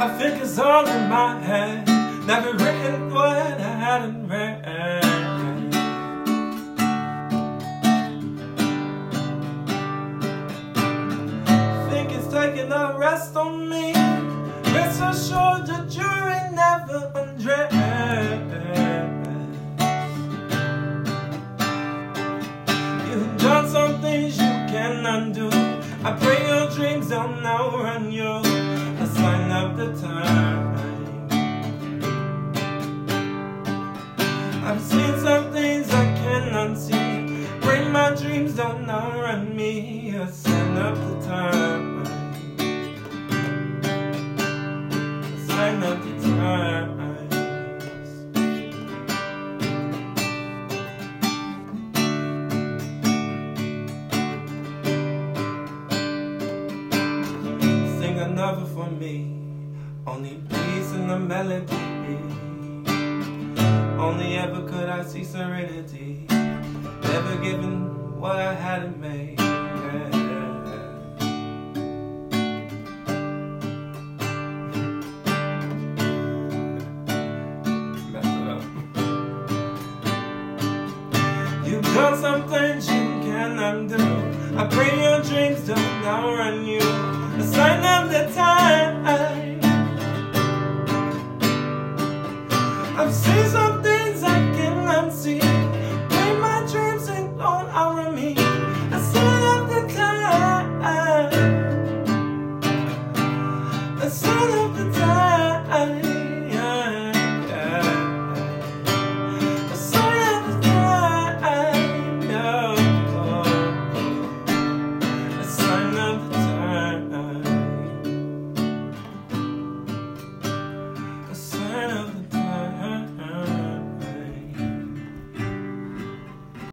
Music is all in my head. Never written what I hadn't read. Think it's taking a rest on me. Rest assured the jury never undressed. You've done some things you can undo. I pray your dreams don't outrun you. The time. I've seen some things I can unsee. Pray my dreams don't outrun me. A sign of the time. A sign of the. Sing another for me. Only peace in the melody. Only ever could I see serenity. Never given what I hadn't made. Messed it up. You've done some things you can undo. I pray your dreams don't outrun you. A sign of the I've seen some